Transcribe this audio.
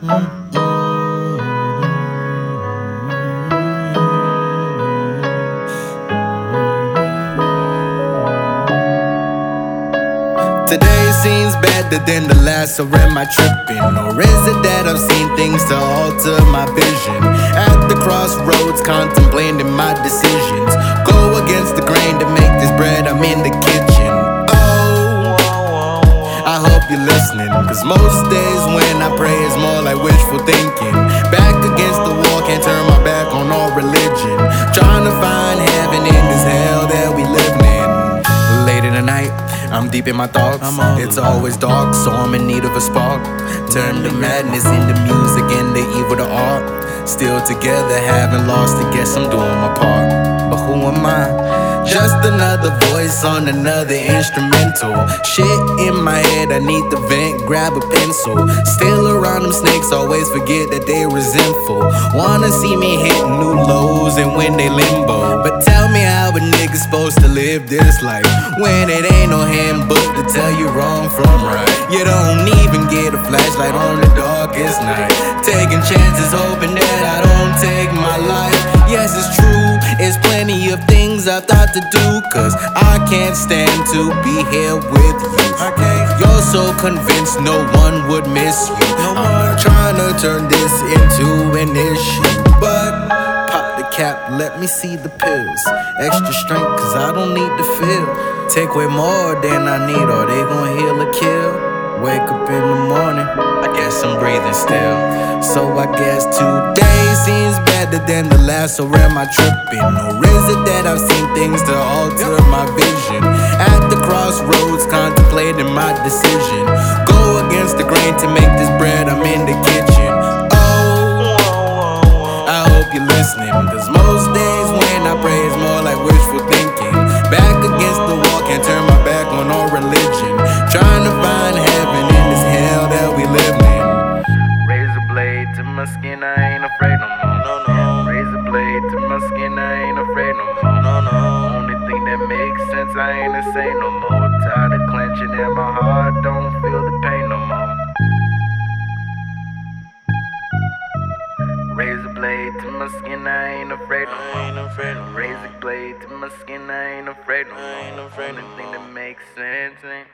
Today seems better than the last, or am I tripping? Or is it that I've seen things to alter my vision? At the crossroads, contemplating my decisions. Go against the grain to make this bread, I'm in the kitchen. Oh, I hope you're listening, cause most days when pray, it's more like wishful thinking. Back against the wall, can't turn my back on all religion. Trying to find heaven in this hell that we live in. Late in the night, I'm deep in my thoughts. It's always dark, so I'm in need of a spark. Turn the madness into music and the evil to art. Still together, haven't lost it, guess I'm doing my part. Just another voice on another instrumental. Shit in my head, I need the vent, grab a pencil. Still around them snakes, always forget that they resentful. Wanna see me hit new lows and when they limbo. But tell me how a nigga supposed to live this life when it ain't no handbook to tell you wrong from right. You don't even get a flashlight on the darkest night. Taking chances, hoping that I don't take my life. Yes, it's true, it's plenty of things I thought to do. Cause I can't stand to be here with you. You're so convinced no one would miss you. I'm trying to turn this into an issue, but pop the cap, let me see the pills. Extra strength, cause I don't need to feel. Take way more than I need, or they gon' heal or kill. Wake up in the morning, I guess I'm breathing still. So I guess today seems than the last, or am I tripping? Or is it that I've seen things to alter my vision? At the crossroads, contemplating my decision. Go against the grain to make this bread, I'm in the kitchen. Oh, I hope you're listening, cause most days when I pray, it's more like wishful thinking. Back against the wall, can't turn my back on all religion. Trying to find heaven in this hell that we live in. Razor blade to my skin, I ain't afraid no more. No, no. I ain't same no more. Tired of clenching and my heart don't feel the pain no more. Razor blade to my skin, I ain't afraid no more. I ain't afraid no more. Razor blade to my skin, I ain't afraid no more. I ain't afraid no Only thing that makes sense ain't.